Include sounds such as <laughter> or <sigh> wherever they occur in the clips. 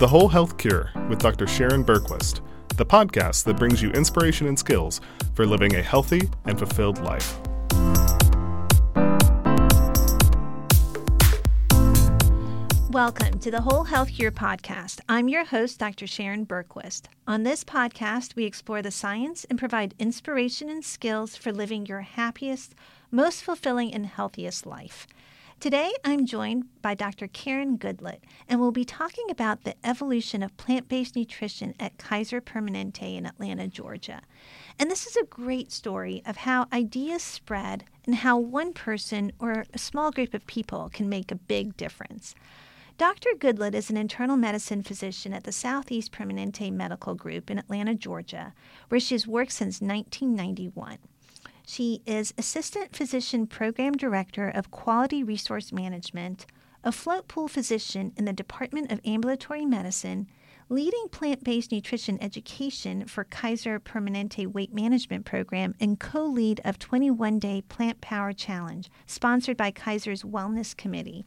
The Whole Health Cure with Dr. Sharon Bergquist, the podcast that brings you inspiration and skills for living a healthy and fulfilled life. Welcome to the Whole Health Cure podcast. I'm your host, Dr. Sharon Bergquist. On this podcast, we explore the science and provide inspiration and skills for living your happiest, most fulfilling, and healthiest life. Today, I'm joined by Dr. Karen Goodlett, and we'll be talking about the evolution of plant based nutrition at Kaiser Permanente in Atlanta, Georgia. And this is a great story of how ideas spread and how one person or a small group of people can make a big difference. Dr. Goodlett is an internal medicine physician at the Southeast Permanente Medical Group in Atlanta, Georgia, where she has worked since 1991. She is Assistant Physician Program Director of Quality Resource Management, a float pool physician in the Department of Ambulatory Medicine, leading plant based nutrition education for Kaiser Permanente Weight Management Program, and co lead of 21 Day Plant Power Challenge, sponsored by Kaiser's Wellness Committee.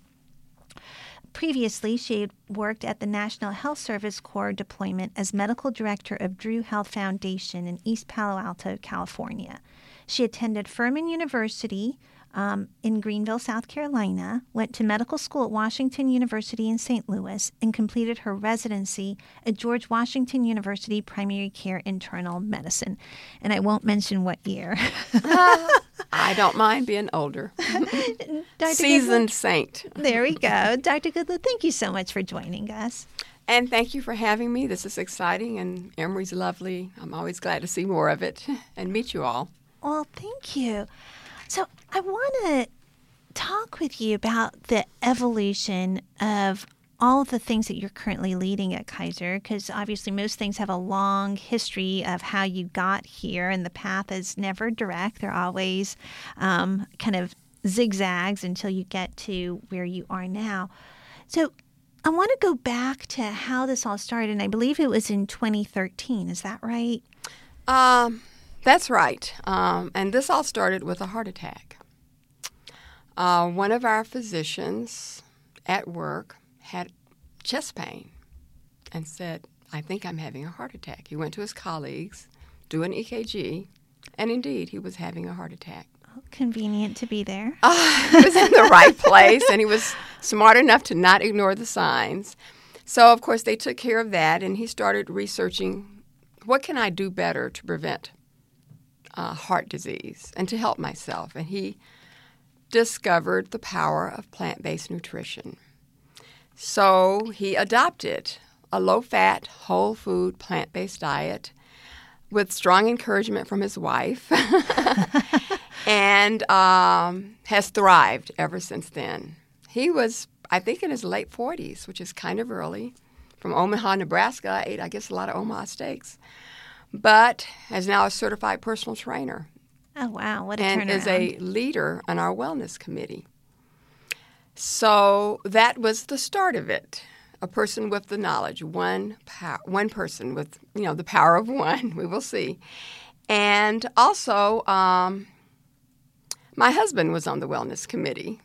Previously, she had worked at the National Health Service Corps deployment as medical director of Drew Health Foundation in East Palo Alto, California. She attended Furman University um, in Greenville, South Carolina, went to medical school at Washington University in St. Louis, and completed her residency at George Washington University Primary Care Internal Medicine. And I won't mention what year. <laughs> I don't mind being older. <laughs> Seasoned saint. there we go. Dr. Goodlett, thank you so much for joining us. And thank you for having me. This is exciting, and Emory's lovely. I'm always glad to see more of it <laughs> and meet you all. Well, thank you. So, I want to talk with you about the evolution of all of the things that you're currently leading at Kaiser, because obviously most things have a long history of how you got here, and the path is never direct. They're always um, kind of zigzags until you get to where you are now. So, I want to go back to how this all started, and I believe it was in 2013. Is that right? Um, that's right. Um, and this all started with a heart attack. Uh, one of our physicians at work had chest pain and said, I think I'm having a heart attack. He went to his colleagues, do an EKG, and indeed, he was having a heart attack. Convenient to be there. Uh, <laughs> he was in the right place, and he was smart enough to not ignore the signs. So, of course, they took care of that, and he started researching what can I do better to prevent uh, heart disease and to help myself. And he discovered the power of plant based nutrition. So he adopted a low fat, whole food, plant based diet with strong encouragement from his wife <laughs> and um, has thrived ever since then. He was, I think, in his late 40s, which is kind of early. From Omaha, Nebraska, I ate, I guess, a lot of Omaha steaks, but is now a certified personal trainer Oh wow, what a and turnaround! is a leader on our wellness committee. So that was the start of it. A person with the knowledge, one pow- one person with you know the power of one. <laughs> We will see, and also um, my husband was on the wellness committee.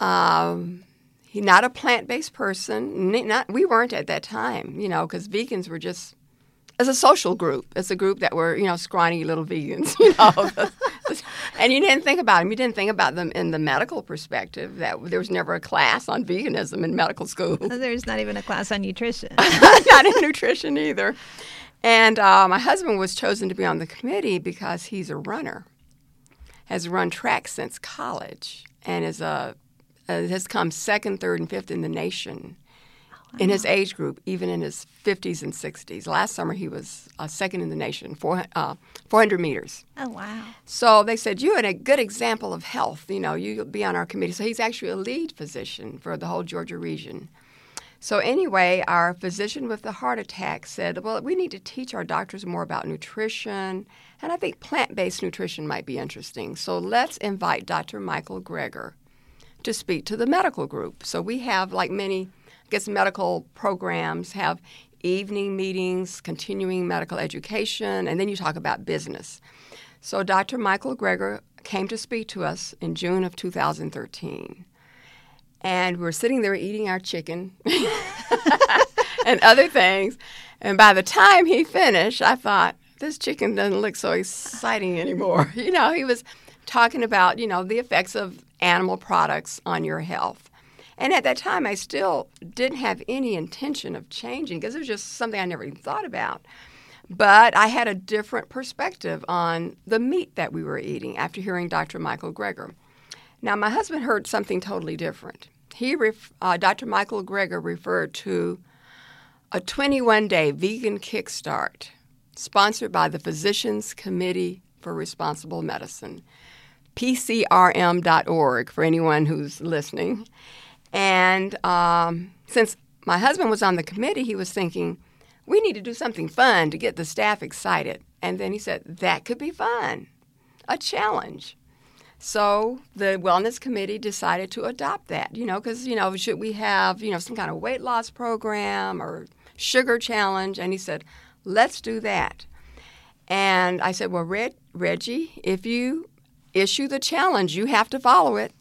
Um, he not a plant based person. Not we weren't at that time, you know, because vegans were just as a social group. It's a group that were, you know, scrawny little vegans, <laughs> you know. <laughs> and you didn't think about them. You didn't think about them in the medical perspective. That there was never a class on veganism in medical school, <laughs> There's not even a class on nutrition. not in nutrition either. And uh, my husband was chosen to be on the committee because he's a runner, has run track since college, and is a uh, has come second, third, and fifth in the nation in his age group, even in his 50s and 60s. Last summer, he was uh, second in the nation, four, uh, 400 meters. oh wow. So they said, You're a good example of health. You know, you'll be on our committee. So he's actually a lead physician for the whole Georgia region. So, anyway, our physician with the heart attack said, Well, we need to teach our doctors more about nutrition. And I think plant based nutrition might be interesting. So, let's invite Dr. Michael Greger to speak to the medical group. So, we have, like many, Guess, medical programs, have evening meetings, continuing medical education, and then you talk about business. So, Dr. Michael Greger came to speak to us in June of 2013 and we're sitting there eating our chicken. <laughs> and other things. And by the time he finished, I thought, this chicken doesn't look so exciting anymore. <laughs> You know, he was talking about, you know, the effects of animal products on your health. And at that time, I still didn't have any intention of changing because it was just something I never even thought about. But I had a different perspective on the meat that we were eating after hearing Dr. Michael Greger. Now, my husband heard something totally different. He, ref- uh, Dr. Michael Greger, referred to a 21 day vegan kickstart sponsored by the Physicians Committee for Responsible Medicine, PCRM.org for anyone who's listening. And um, since my husband was on the committee, he was thinking, we need to do something fun to get the staff excited. And then he said, that could be fun, a challenge. So the wellness committee decided to adopt that, you know, because, you know, should we have, you know, some kind of weight loss program or sugar challenge? And he said, let's do that. And I said, well, Reg- Reggie, if you issue the challenge, you have to follow it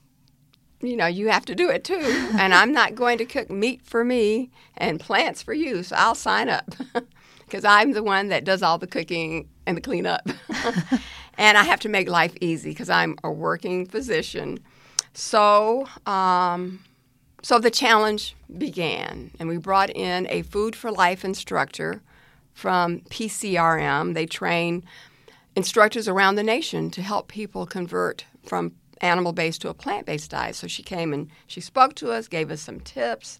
you know, you have to do it too. and I'm not going to cook meat for me and plants for you, so I'll sign up <laughs> because I'm the one that does all the cooking and the cleanup. <laughs> and I have to make life easy because I'm a working physician. So, um, so the challenge began, and we brought in a Food for Life instructor from PCRM. They train instructors around the nation to help people convert from animal based to a plant based diet. So she came and she spoke to us, gave us some tips,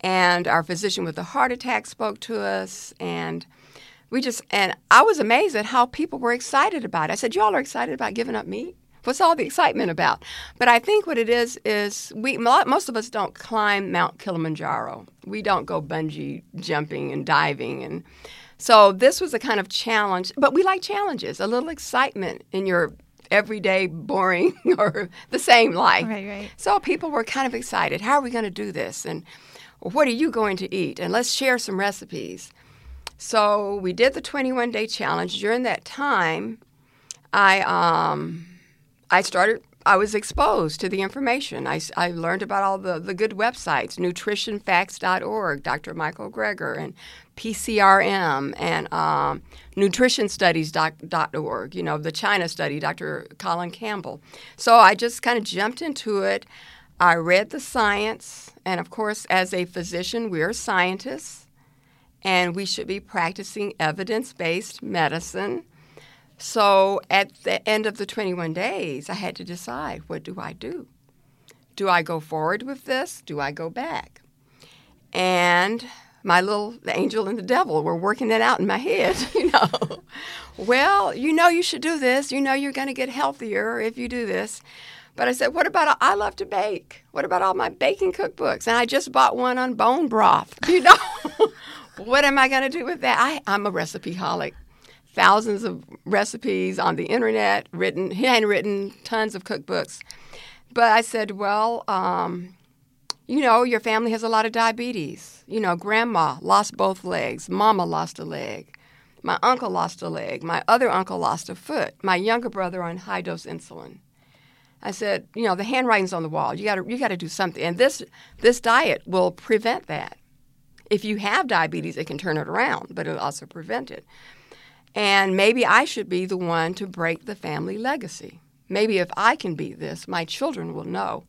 and our physician with the heart attack spoke to us, and we just and I was amazed at how people were excited about it. I said, "Y'all are excited about giving up meat." What's all the excitement about? But I think what it is is we most of us don't climb Mount Kilimanjaro. We don't go bungee jumping and diving and so this was a kind of challenge, but we like challenges, a little excitement in your everyday, boring, <laughs> or the same life. Right, right. So people were kind of excited. How are we going to do this? And what are you going to eat? And let's share some recipes. So we did the 21 day challenge. During that time, I um, I started. I was exposed to the information. I, I learned about all the, the good websites, nutritionfacts.org, Dr. Michael Greger, and PCRM and um, nutritionstudies.org, you know, the China study, Dr. Colin Campbell. So I just kind of jumped into it. I read the science, and of course, as a physician, we're scientists, and we should be practicing evidence based medicine. So at the end of the 21 days, I had to decide what do I do? Do I go forward with this? Do I go back? And my little angel and the devil were working it out in my head, <laughs> you know. well, you know you should do this. You know you're going to get healthier if you do this. But I said, what about I love to bake? What about all my baking cookbooks? And I just bought one on bone broth. You know, <laughs> what am I going to do with that? I, I'm a recipe holic. Thousands of recipes on the internet, written, handwritten, tons of cookbooks. But I said, well, um, you know, your family has a lot of diabetes. You know, grandma lost both legs, mama lost a leg, my uncle lost a leg, my other uncle lost a foot, my younger brother on high dose insulin. I said, you know, the handwriting's on the wall. You got to you got to do something, and this this diet will prevent that. If you have diabetes, it can turn it around, but it'll also prevent it. And maybe I should be the one to break the family legacy. Maybe if I can beat this, my children will know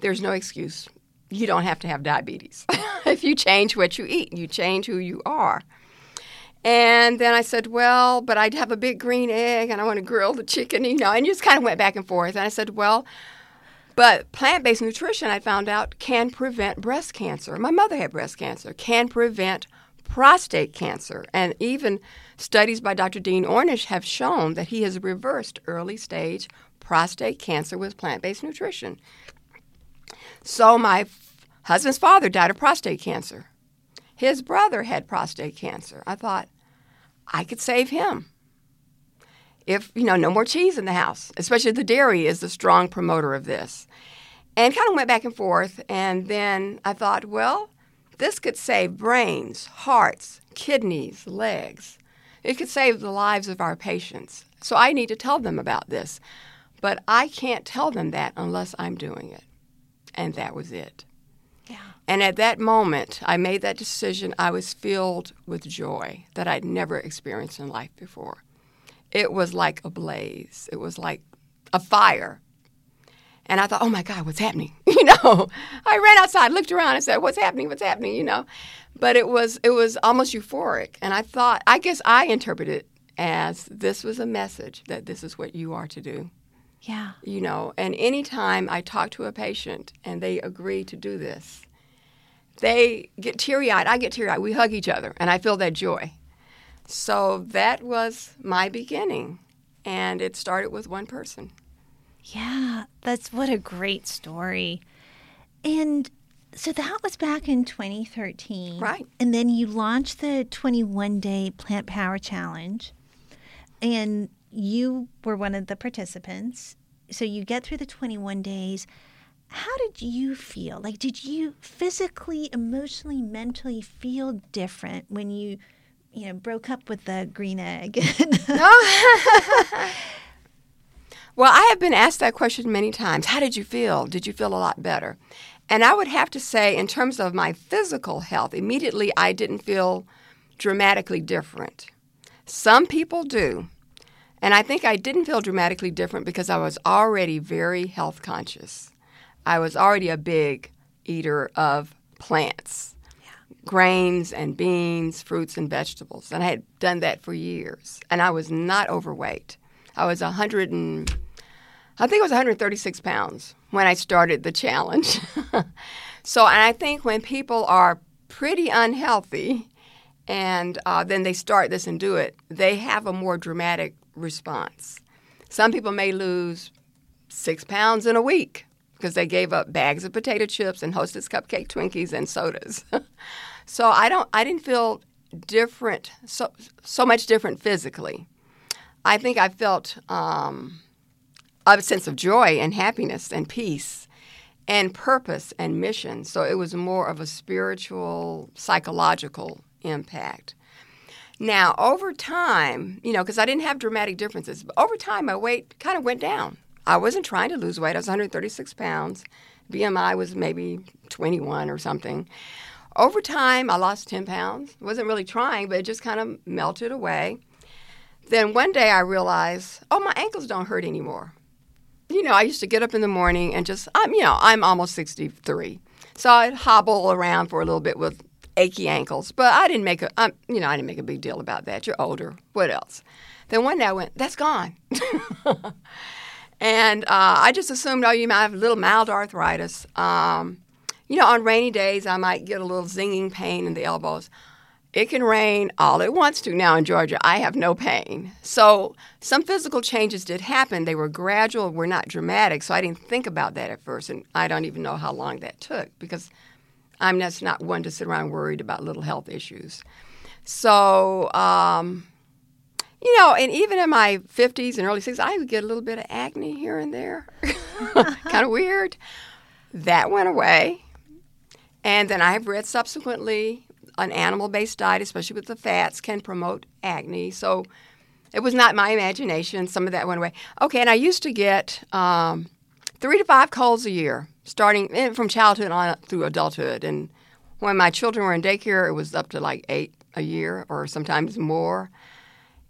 there's no excuse you don't have to have diabetes. <laughs> if you change what you eat, you change who you are. And then I said, well, but I'd have a big green egg and I want to grill the chicken, <laughs> you know, and you just kind of went back and forth. And I said, well, but plant based nutrition, I found out, can prevent breast cancer. My mother had breast cancer, can prevent prostate cancer. And even studies by Dr. Dean Ornish have shown that he has reversed early stage prostate cancer with plant based nutrition. So my husband's father died of prostate cancer. His brother had prostate cancer. I thought I could save him. If, you know, no more cheese in the house, especially the dairy is the strong promoter of this. And kind of went back and forth. And then I thought, well, this could save brains, hearts, kidneys, legs. It could save the lives of our patients. So I need to tell them about this. But I can't tell them that unless I'm doing it. And that was it. Yeah. And at that moment, I made that decision. I was filled with joy that I'd never experienced in life before. It was like a blaze, it was like a fire. And I thought, oh my God, what's happening? <laughs> You know, I ran outside, looked around, and said, what's happening? What's happening? You know, but it was it was almost euphoric. And I thought, I guess I interpreted it as this was a message that this is what you are to do. Yeah. You know, and anytime I talk to a patient and they agree to do this, they get teary eyed. I get teary eyed. We hug each other, and I feel that joy. So that was my beginning, and it started with one person. Yeah, that's what a great story. And so that was back in 2013. Right. And then you launched the 21 day Plant Power Challenge. And you were one of the participants. So you get through the 21 days. How did you feel? Like, did you physically, emotionally, mentally feel different when you, you know, broke up with the green egg? <laughs> <laughs> Well, I have been asked that question many times. How did you feel? Did you feel a lot better? And I would have to say, in terms of my physical health, immediately I didn't feel dramatically different. Some people do. And I think I didn't feel dramatically different because I was already very health conscious. I was already a big eater of plants, grains and beans, fruits and vegetables. And I had done that for years. And I was not overweight. I was 100 and I think it was 136 pounds when I started the challenge. <laughs> so, and I think when people are pretty unhealthy and uh, then they start this and do it, they have a more dramatic response. Some people may lose six pounds in a week because they gave up bags of potato chips and Hostess cupcake Twinkies and sodas. <laughs> so I don't, I didn't feel different, so so much different physically. I think I felt um, a sense of joy and happiness and peace and purpose and mission. So it was more of a spiritual, psychological impact. Now, over time, you know, because I didn't have dramatic differences, but over time my weight kind of went down. I wasn't trying to lose weight. I was 136 pounds. BMI was maybe 21 or something. Over time, I lost 10 pounds. wasn't really trying, but it just kind of melted away. Then one day I realized, oh, my ankles don't hurt anymore. You know, I used to get up in the morning and just, I'm, you know, I'm almost 63. So I'd hobble around for a little bit with achy ankles, but I didn't make a, I'm, you know, I didn't make a big deal about that. You're older. What else? Then one day I went, that's gone. <laughs> and uh, I just assumed, oh, you might have a little mild arthritis. Um, you know, on rainy days, I might get a little zinging pain in the elbows. It can rain all it wants to now in Georgia. I have no pain. So some physical changes did happen. They were gradual, were not dramatic. So I didn't think about that at first, and I don't even know how long that took because I'm just not one to sit around worried about little health issues. So, um, you know, and even in my 50s and early 60s, I would get a little bit of acne here and there. <laughs> kind of weird. That went away. And then I have read subsequently an animal based diet, especially with the fats, can promote acne. So it was not my imagination. Some of that went away. Okay, and I used to get um, three to five colds a year, starting eh, from childhood on through adulthood. And when my children were in daycare, it was up to like eight a year or sometimes more.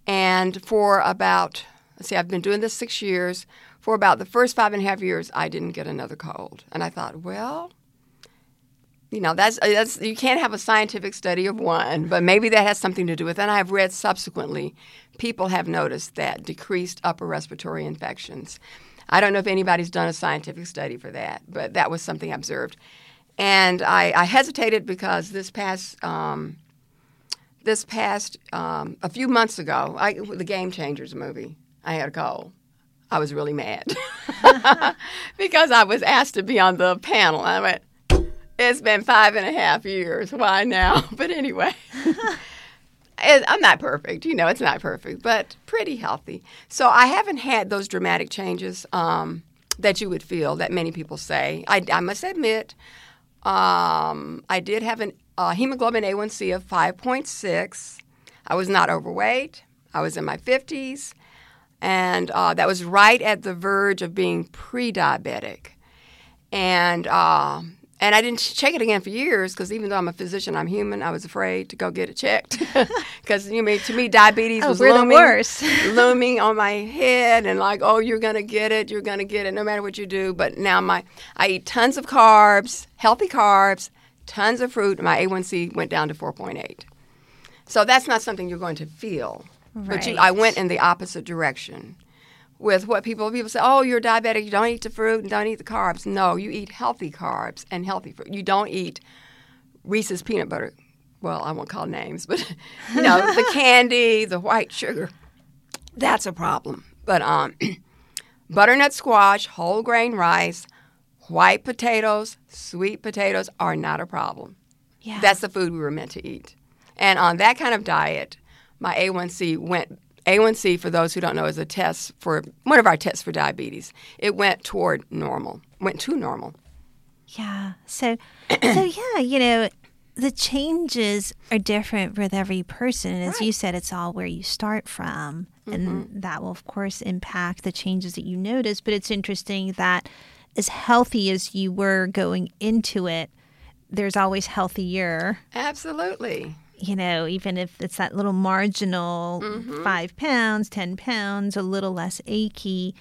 And for about, see, I've been doing this six years. For about the first five and a half years, I didn't get another cold. And I thought, well, you know that's that's you can't have a scientific study of one, but maybe that has something to do with it. And I've read subsequently, people have noticed that decreased upper respiratory infections. I don't know if anybody's done a scientific study for that, but that was something I observed. And I, I hesitated because this past um, this past um, a few months ago, I, the Game Changers movie, I had a cold. I was really mad <laughs> <laughs> because I was asked to be on the panel. I went, it's been five and a half years. Why now? <laughs> But anyway, I'm not perfect. You know, it's not perfect, but pretty healthy. So I haven't had those dramatic changes um, that you would feel that many people say. I, I must admit, um, I did have a uh, hemoglobin A1C of 5.6. I was not overweight. I was in my 50s. And uh, that was right at the verge of being pre diabetic. And uh, and I didn't check it again for years because even though I'm a physician, I'm human. I was afraid to go get it checked <laughs> <laughs> because you know, to me diabetes Oh, was looming, <laughs> looming on my head, and like, oh, you're gonna get it, you're gonna get it, no matter what you do. But now my I eat tons of carbs, healthy carbs, tons of fruit. My A1C went down to 4.8. So that's not something you're going to feel. But you, I went in the opposite direction with what people people say. Oh, you're diabetic. You don't eat the fruit and don't eat the carbs. No, you eat healthy carbs and healthy fruit. You don't eat Reese's peanut butter. Well, I won't call names, but <laughs> you know the <laughs> candy, the white sugar. That's a problem. But um, <clears throat> butternut squash, whole grain rice, white potatoes, sweet potatoes are not a problem. Yeah. That's the food we were meant to eat. And on that kind of diet, my A1C went. A1C, for those who don't know, is a test for one of our tests for diabetes. It went toward normal, went to normal. Yeah. So, <clears throat> so yeah, you know, the changes are different with every person. And as you said, it's all where you start from. And mm-hmm. that will, of course, impact the changes that you notice. But it's interesting that as healthy as you were going into it, there's always healthier, Absolutely. You know, even if it's that little marginal mm-hmm. five pounds, 10 pounds, a little less achy.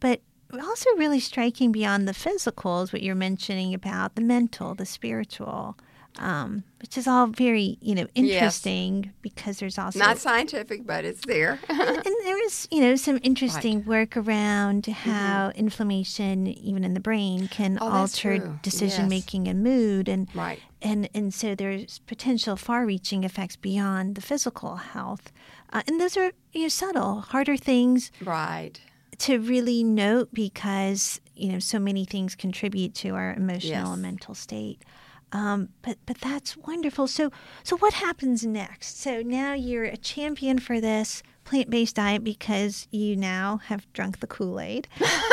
But also, really striking beyond the physical is what you're mentioning about the mental, the spiritual, um, which is all very, you know, interesting because there's also Not scientific, but it's there. <laughs> and there is, you know, some interesting work around how inflammation, even in the brain, can Mm-hmm. Oh, alter decision Yes. making and mood, and Right. and and so there's potential far-reaching effects beyond the physical health, uh, and those are you know subtle, harder things right. to really note because you know so many things contribute to our emotional Yes. and mental state. Um, but but that's wonderful. So so what happens next? So now you're a champion for this plant-based diet because you now have drunk the Kool-Aid,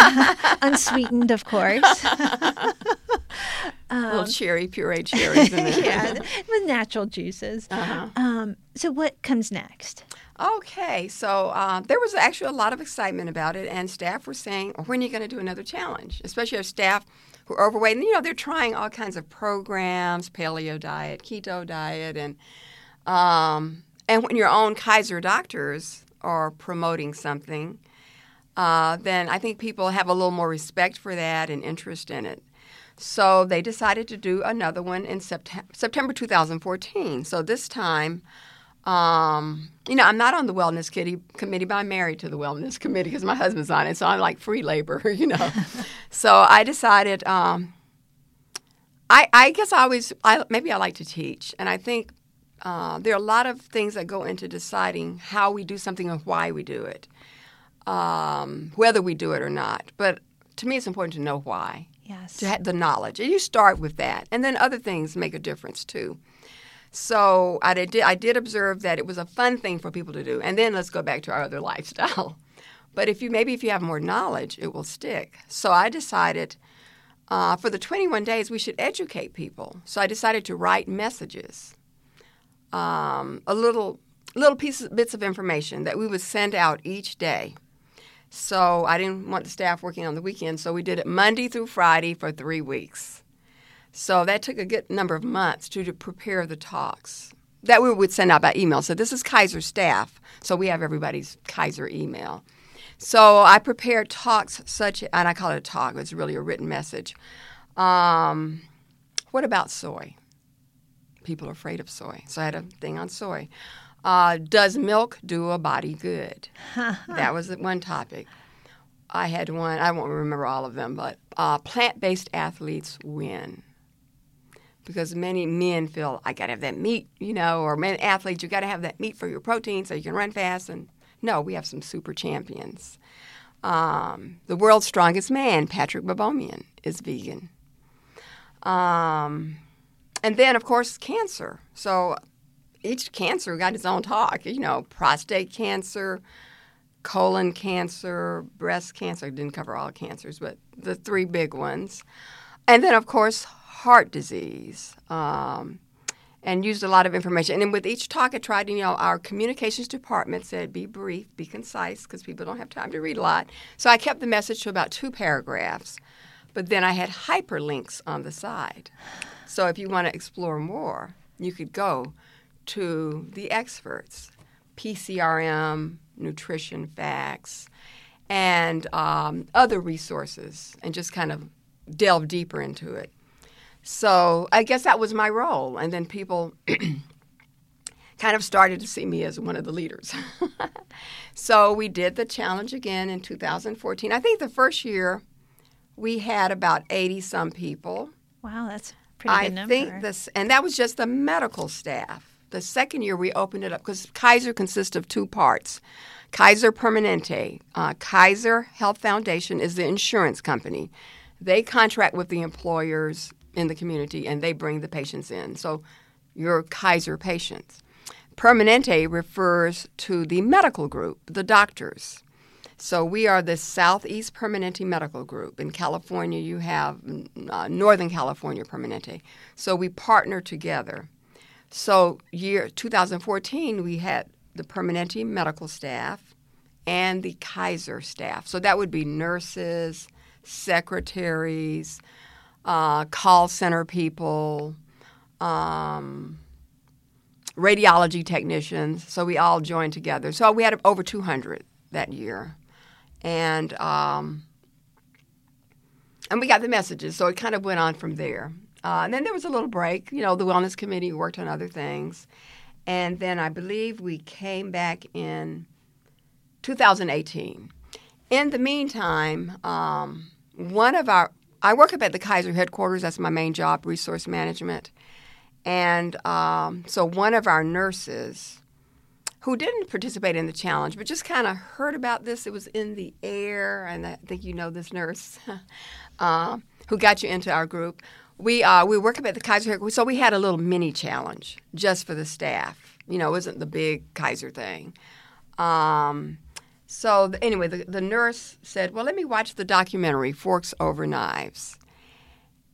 <laughs> unsweetened, of course. <laughs> Little cherry, puree, cherries in there. <laughs> yeah, with natural juices. Uh-huh. Um, so what comes next? Okay, so uh, there was actually a lot of excitement about it, and staff were saying, "When are you going to do another challenge?" Especially our staff who are overweight, and you know they're trying all kinds of programs, paleo diet, keto diet, and um, and when your own Kaiser doctors are promoting something, uh, then I think people have a little more respect for that and interest in it. So they decided to do another one in September, September 2014. So this time, um, you know, I'm not on the wellness kitty committee, but I'm married to the wellness <laughs> committee because my husband's on it. So I'm like free labor, <laughs> you know. <laughs> so I decided. Um, I, I guess I always, I, maybe I like to teach, and I think uh, there are a lot of things that go into deciding how we do something and why we do it, um, whether we do it or not. But to me, it's important to know why Yes. to have the knowledge. And you start with that, and then other things make a difference too. So I did, I did observe that it was a fun thing for people to do. And then let's go back to our other <laughs> lifestyle. But if you maybe if you have more knowledge, it will stick. So I decided uh, for the 21 days we should educate people. So I decided to write messages, um, a little little pieces bits of information that we would send out each day. So I didn't want the staff working on the weekend, so we did it Monday through Friday for three weeks. So that took a good number of months to, to prepare the talks that we would send out by email. So this is Kaiser staff, so we have everybody's Kaiser email. So I prepared talks such, and I call it a talk. It's really a written message. Um, what about soy? People are afraid of soy, so I had a thing on soy. Uh, does milk do a body good? <laughs> that was one topic. I had one. I won't remember all of them, but uh, plant-based athletes win because many men feel I got to have that meat, you know, or men athletes you got to have that meat for your protein so you can run fast. And no, we have some super champions. Um, the world's strongest man, Patrik Baboumian, is vegan. Um, and then, of course, cancer. So each cancer got its own talk. You know, prostate cancer, colon cancer, breast cancer. Didn't cover all cancers, but the three big ones. And then, of course, heart disease. Um, and used a lot of information. And then with each talk, I tried, to, you know, our communications department said be brief, be concise, because people don't have time to read a lot. So I kept the message to about two paragraphs. but then I had hyperlinks on the side. So if you want to explore more, you could go to the experts, PCRM, nutrition facts, and um, other resources, and just kind of delve deeper into it. So I guess that was my role. And then people <clears throat> kind of started to see me as one of the leaders. <laughs> so we did the challenge again in 2014. I think the first year we had about 80 some people. Wow, that's pretty good I number. think this, and that was just the medical staff. The second year we opened it up because Kaiser consists of two parts. Kaiser Permanente, uh, Kaiser Health Foundation is the insurance company. They contract with the employers in the community and they bring the patients in. So you're Kaiser patients. Permanente refers to the medical group, the doctors. So we are the Southeast Permanente Medical Group. In California, you have uh, Northern California Permanente. So we partner together. So year 2014, we had the Permanente medical staff and the Kaiser staff. So that would be nurses, secretaries, uh, call center people, um, radiology technicians. So we all joined together. So we had over 200 that year, and um, and we got the messages. So it kind of went on from there. Uh, and then there was a little break. You know, the wellness committee worked on other things, and then I believe we came back in 2018. In the meantime, um, one of our I work up at the Kaiser headquarters. That's my main job, resource management. And um, so one of our nurses, who didn't participate in the challenge, but just kind of heard about this, it was in the air, and I think you know this nurse, <laughs> uh, who got you into our group. We uh, we work up at the Kaiser headquarters, so we had a little mini challenge just for the staff. You know, it wasn't the big Kaiser thing. Um, so the, anyway, the, the nurse said, "Well, let me watch the documentary Forks Over Knives,"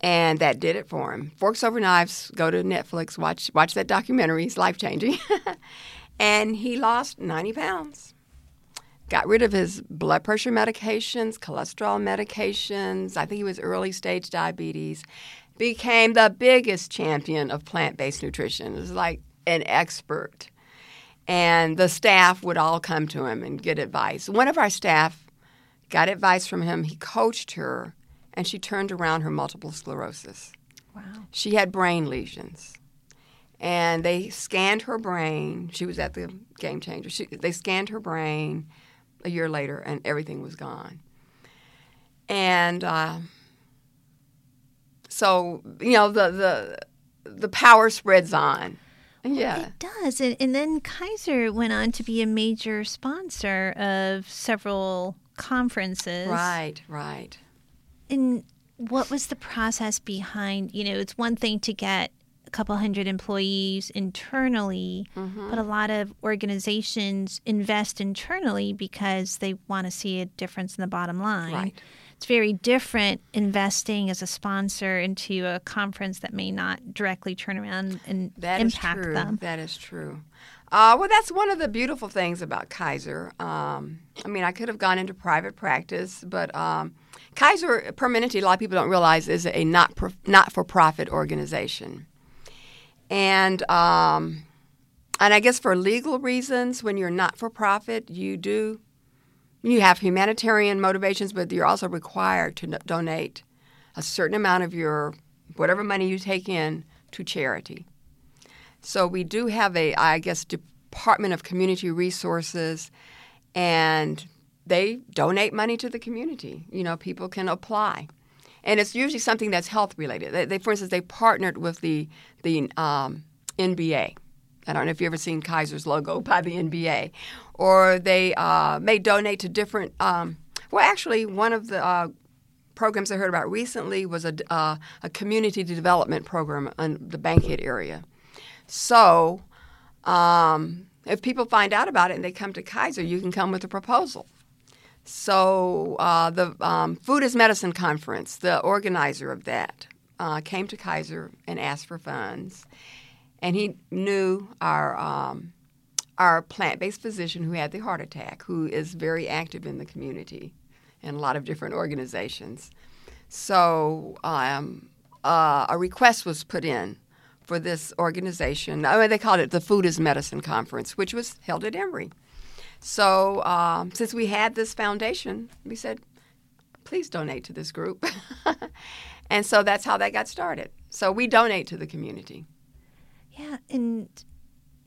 and that did it for him. Forks Over Knives. Go to Netflix, watch watch that documentary. It's life changing, <laughs> and he lost ninety pounds. Got rid of his blood pressure medications, cholesterol medications. I think he was early stage diabetes. Became the biggest champion of plant based nutrition. It was like an expert and the staff would all come to him and get advice. One of our staff got advice from him. He coached her, and she turned around her multiple sclerosis. wow. She had brain lesions, and they scanned her brain. She was at the Game Changer. She, they scanned her brain a year later, and everything was gone. And uh, so, you know, the the the power spreads on. Yeah. It does. And, and then Kaiser went on to be a major sponsor of several conferences. Right, right. And what was the process behind, you know, it's one thing to get a couple hundred employees internally, Mm-hmm. but a lot of organizations invest internally because they want to see a difference in the bottom line. Right. It's very different investing as a sponsor into a conference that may not directly turn around and That is impact true. them. That is true. Uh, well, that's one of the beautiful things about Kaiser. Um, I mean, I could have gone into private practice, but um, Kaiser Permanente, a lot of people don't realize, is a not pro- not for profit organization, and um, and I guess for legal reasons, when you're not for profit, you do you have humanitarian motivations, but you're also required to donate a certain amount of your whatever money you take in to charity. So we do have a, I guess, Department of Community Resources, and they donate money to the community. You know, people can apply, and it's usually something that's health related. They, they for instance, they partnered with the the um, NBA. I don't know if you've ever seen Kaiser's logo by the NBA, or they uh, may donate to different. Um, well, actually, one of the uh, programs I heard about recently was a, uh, a community development program in the Bankhead area. So, um, if people find out about it and they come to Kaiser, you can come with a proposal. So, uh, the um, Food is Medicine Conference, the organizer of that, uh, came to Kaiser and asked for funds. And he knew our, um, our plant based physician who had the heart attack, who is very active in the community in a lot of different organizations. So um, uh, a request was put in for this organization. I mean, they called it the Food is Medicine Conference, which was held at Emory. So um, since we had this foundation, we said, please donate to this group. <laughs> and so that's how that got started. So we donate to the community. Yeah, and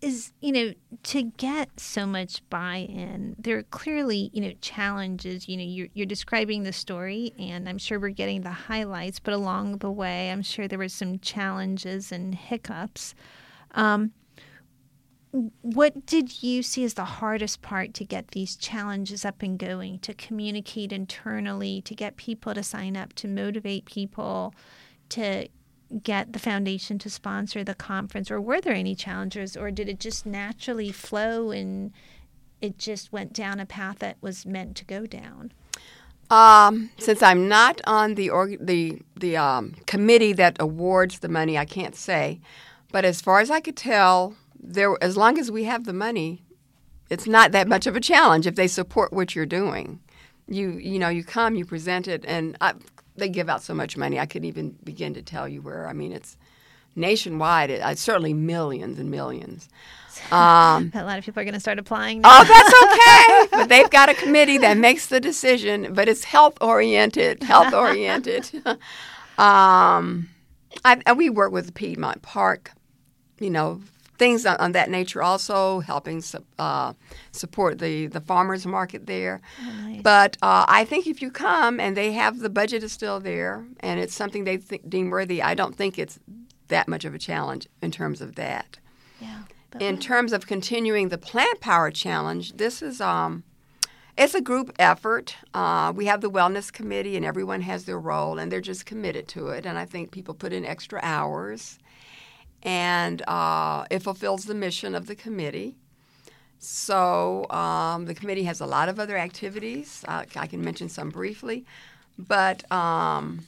is you know to get so much buy-in there are clearly you know challenges. You know you're, you're describing the story and i'm sure we're getting the highlights but along the way i'm sure there were some challenges and hiccups. Um, what did you see as the hardest part to get these challenges up and going to communicate internally to get people to sign up to motivate people to get the foundation to sponsor the conference, or were there any challenges, or did it just naturally flow and it just went down a path that was meant to go down? Um, since I'm not on the org- the the um, committee that awards the money, I can't say. But as far as I could tell, there as long as we have the money, it's not that much of a challenge if they support what you're doing. You you know you come, you present it, and I, they give out so much money. I couldn't even begin to tell you where. I mean, it's nationwide. It, it's certainly millions and millions. <laughs> Um, a lot of people are going to start applying. Now. Oh, that's okay. but they've got a committee that makes the decision. But it's health oriented. Health oriented. <laughs> um, I, we work with Piedmont Park. You know, things on, on, that nature also helping uh, support the, the farmers market there. Oh, nice. But uh, I think if you come and they have the budget is still there and it's something they th- deem worthy, I don't think it's that much of a challenge in terms of that. Yeah. In terms of continuing the plant power challenge, this is um, it's a group effort. Uh, we have the wellness committee, and everyone has their role, and they're just committed to it. And I think people put in extra hours and uh, it fulfills the mission of the committee. So um, the committee has a lot of other activities. Uh, I can mention some briefly, but um,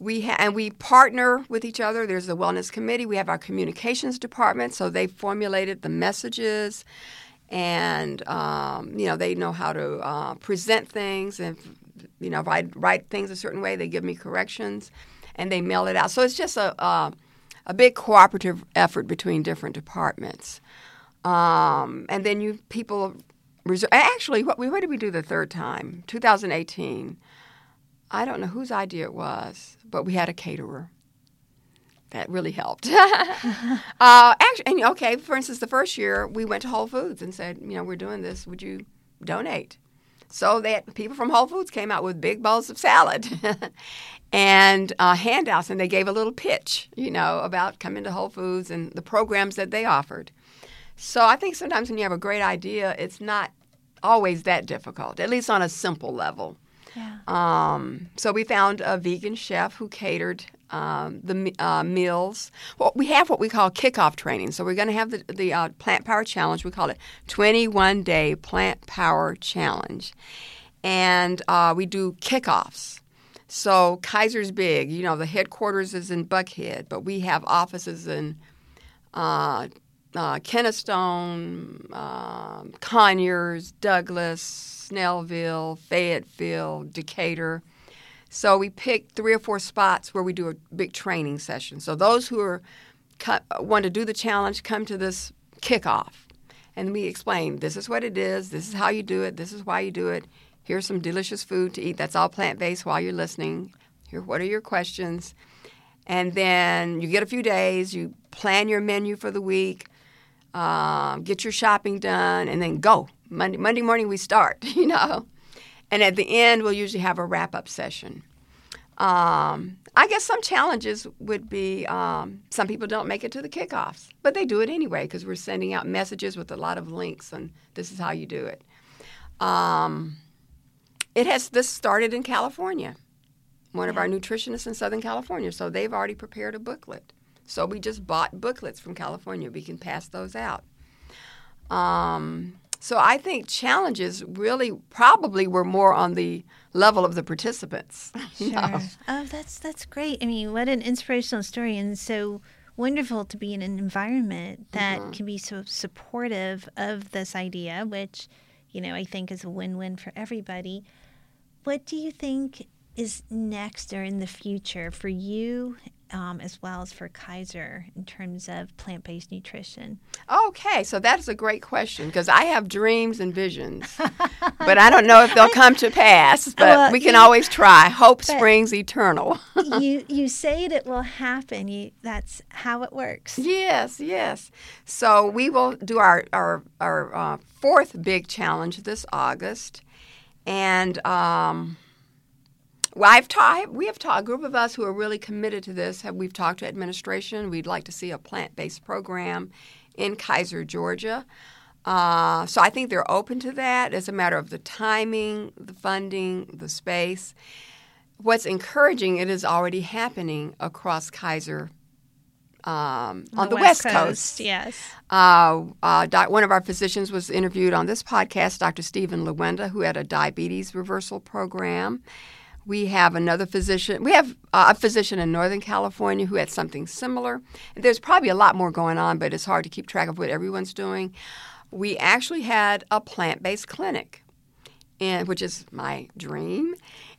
we ha- and we partner with each other. There's the wellness committee. We have our communications department, so they formulated the messages, and um, you know they know how to uh, present things and you know write write things a certain way. They give me corrections, and they mail it out. So it's just a uh, a big cooperative effort between different departments. Um, and then you people reserve. Actually, what, what did we do the third time? 2018. I don't know whose idea it was, but we had a caterer. That really helped. <laughs> uh, actually, and, okay, for instance, the first year we went to Whole Foods and said, you know, we're doing this. Would you donate? So that people from Whole Foods came out with big bowls of salad, <laughs> and uh, handouts, and they gave a little pitch, you know, about coming to Whole Foods and the programs that they offered. So I think sometimes when you have a great idea, it's not always that difficult, at least on a simple level. Yeah. Um, so we found a vegan chef who catered um, the uh, meals. Well, we have what we call kickoff training. So we're going to have the, the uh, Plant Power Challenge. We call it 21 Day Plant Power Challenge. And uh, we do kickoffs. So Kaiser's big. You know, the headquarters is in Buckhead, but we have offices in uh, uh, Kennestone, um, Conyers, Douglas, Snellville, Fayetteville, Decatur. So we pick three or four spots where we do a big training session. So those who are want to do the challenge come to this kickoff, and we explain this is what it is, this is how you do it, this is why you do it. Here's some delicious food to eat. That's all plant based while you're listening. Here, what are your questions? And then you get a few days, you plan your menu for the week, uh, get your shopping done, and then go. Monday, Monday morning, we start, <laughs> you know. And at the end, we'll usually have a wrap up session. Um, I guess some challenges would be um, some people don't make it to the kickoffs, but they do it anyway because we're sending out messages with a lot of links, and this is how you do it. Um, it has this started in California, one of our nutritionists in Southern California. So they've already prepared a booklet. So we just bought booklets from California. We can pass those out. Um, so I think challenges really probably were more on the level of the participants. <laughs> Sure. Know? Oh, that's that's great. I mean, what an inspirational story, and so wonderful to be in an environment that mm-hmm. can be so supportive of this idea, which you know I think is a win-win for everybody. What do you think is next or in the future for you um, as well as for Kaiser in terms of plant based nutrition? Okay, so that's a great question because I have dreams and visions, but I don't know if they'll come to pass. <laughs> But well, we can you, always try. Hope springs eternal. <laughs> you you say it will happen. You that's how it works. Yes, yes. So we will do our our our uh, fourth big challenge this August, and. Um, well, I've taught. We have taught a group of us who are really committed to this. Have we've talked to administration. We'd like to see a plant-based program in Kaiser, Georgia. Uh, so I think they're open to that. It's a matter of the timing, the funding, the space. What's encouraging, it is already happening across Kaiser um, on, the, West Coast. Coast. Yes. Uh, uh, doc, one of our physicians was interviewed on this podcast, Dr. Stephen Lewenda, who had a diabetes reversal program. We have another physician. We have a physician in Northern California who had something similar. There's probably a lot more going on, but it's hard to keep track of what everyone's doing. We actually had a plant-based clinic, in, which is my dream,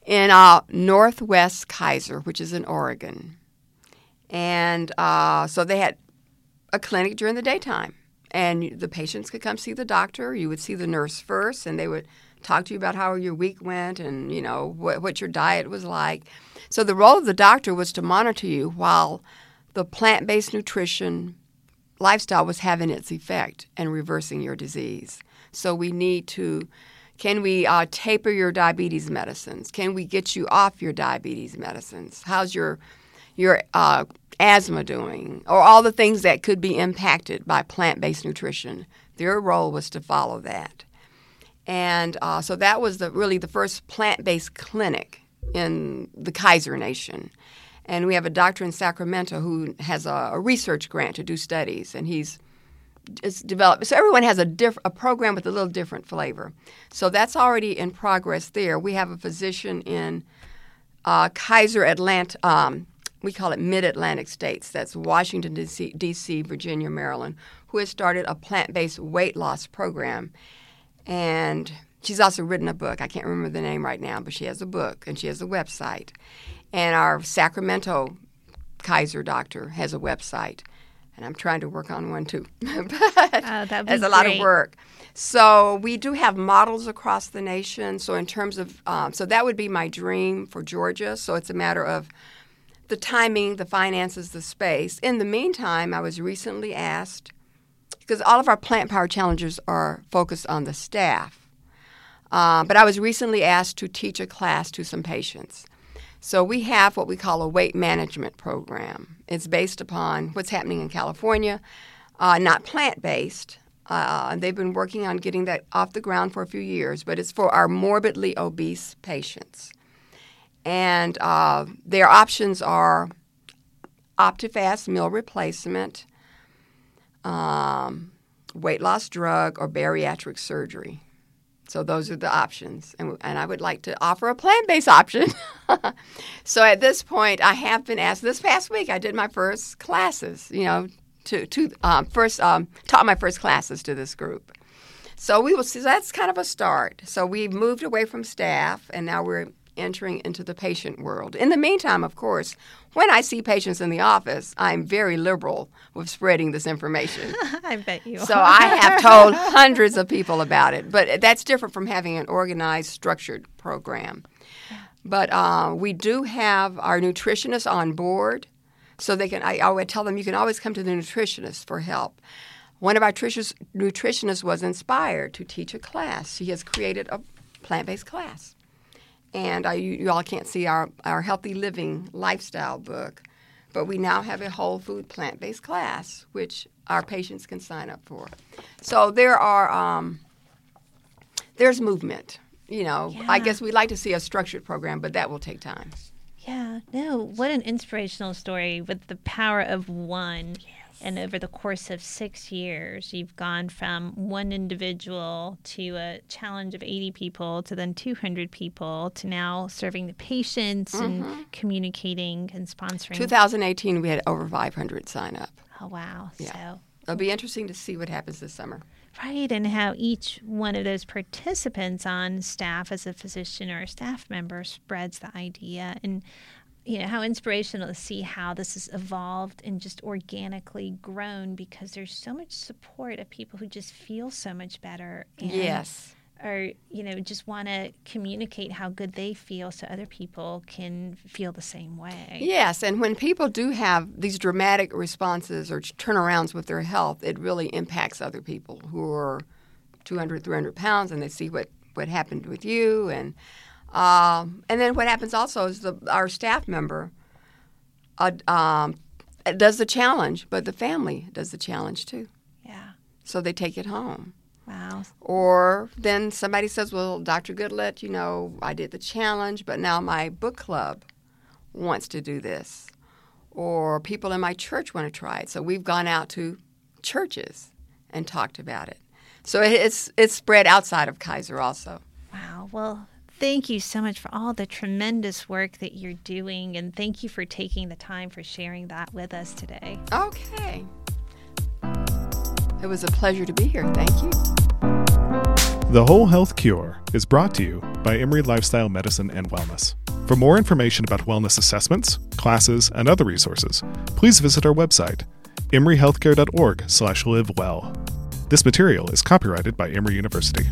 in uh, Northwest Kaiser, which is in Oregon. And uh, so they had a clinic during the daytime, and the patients could come see the doctor. You would see the nurse first, and they would talk to you about how your week went and you know what, what your diet was like. So the role of the doctor was to monitor you while the plant-based nutrition lifestyle was having its effect and reversing your disease. So we need to can we uh, taper your diabetes medicines? Can we get you off your diabetes medicines? How's your your uh, asthma doing? Or all the things that could be impacted by plant-based nutrition. Their role was to follow that. And uh, so that was the, really the first plant based clinic in the Kaiser Nation. And we have a doctor in Sacramento who has a, a research grant to do studies, and he's it's developed. So everyone has a diff, a program with a little different flavor. So that's already in progress there. We have a physician in uh, Kaiser Atlanta. Um, we call it Mid Atlantic states. That's Washington D.C., Virginia, Maryland, who has started a plant based weight loss program and she's also written a book. I can't remember the name right now, but she has a book and she has a website. And our Sacramento Kaiser doctor has a website. And I'm trying to work on one too. <laughs> but oh, there's a lot of work. So we do have models across the nation. So in terms of, um, so that would be my dream for Georgia. So it's a matter of the timing, the finances, the space. In the meantime, I was recently asked because all of our plant power challenges are focused on the staff. Uh, but I was recently asked to teach a class to some patients. So we have what we call a weight management program. It's based upon what's happening in California, uh, not plant based. Uh, they've been working on getting that off the ground for a few years, but it's for our morbidly obese patients. And uh, their options are Optifast meal replacement, um, weight loss drug, or bariatric surgery. So those are the options. And, and I would like to offer a plant based option. <laughs> so at this point, I have been asked this past week, I did my first classes, you know, to, to um, first um, taught my first classes to this group. So we will see. That's kind of a start. So we've moved away from staff, and now we're entering into the patient world. In the meantime, of course, when I see patients in the office, I'm very liberal with spreading this information. <laughs> I bet you. So I have told <laughs> hundreds of people about it, but that's different from having an organized, structured program. But uh, we do have our nutritionists on board, so they can. I, would tell them you can always come to the nutritionist for help. One of our nutritionists was inspired to teach a class. She has created a plant-based class and uh, you, you, all can't see our, our healthy living lifestyle book, but we now have a whole food plant based class, which our patients can sign up for. So there are um, there's movement. You know, yeah. I guess we'd like to see a structured program, but that will take time. Yeah, no, what an inspirational story with the power of one. Yeah and over the course of six years, you've gone from one individual to a challenge of 80 people to then 200 people to now serving the patients mm-hmm. and communicating and sponsoring. 2018, we had over 500 sign up. Oh, wow. Yeah. So It'll be interesting to see what happens this summer. Right, and how each one of those participants on staff as a physician or a staff member spreads the idea and you know how inspirational to see how this has evolved and just organically grown because there's so much support of people who just feel so much better and yes. or you know just want to communicate how good they feel so other people can feel the same way. Yes and when people do have these dramatic responses or turnarounds with their health it really impacts other people who are 200 300 pounds and they see what what happened with you and um, and then what happens also is the our staff member uh, um, does the challenge but the family does the challenge too yeah so they take it home Wow. Or then somebody says, Well, Dr. Goodlett, you know, I did the challenge, but now my book club wants to do this. Or people in my church want to try it. So we've gone out to churches and talked about it. So it's, it's spread outside of Kaiser also. Wow. Well, thank you so much for all the tremendous work that you're doing. And thank you for taking the time for sharing that with us today. Okay. It was a pleasure to be here. Thank you. The Whole Health Cure is brought to you by Emory Lifestyle Medicine and Wellness. For more information about wellness assessments, classes, and other resources, please visit our website, emoryhealthcare.org/livewell. This material is copyrighted by Emory University.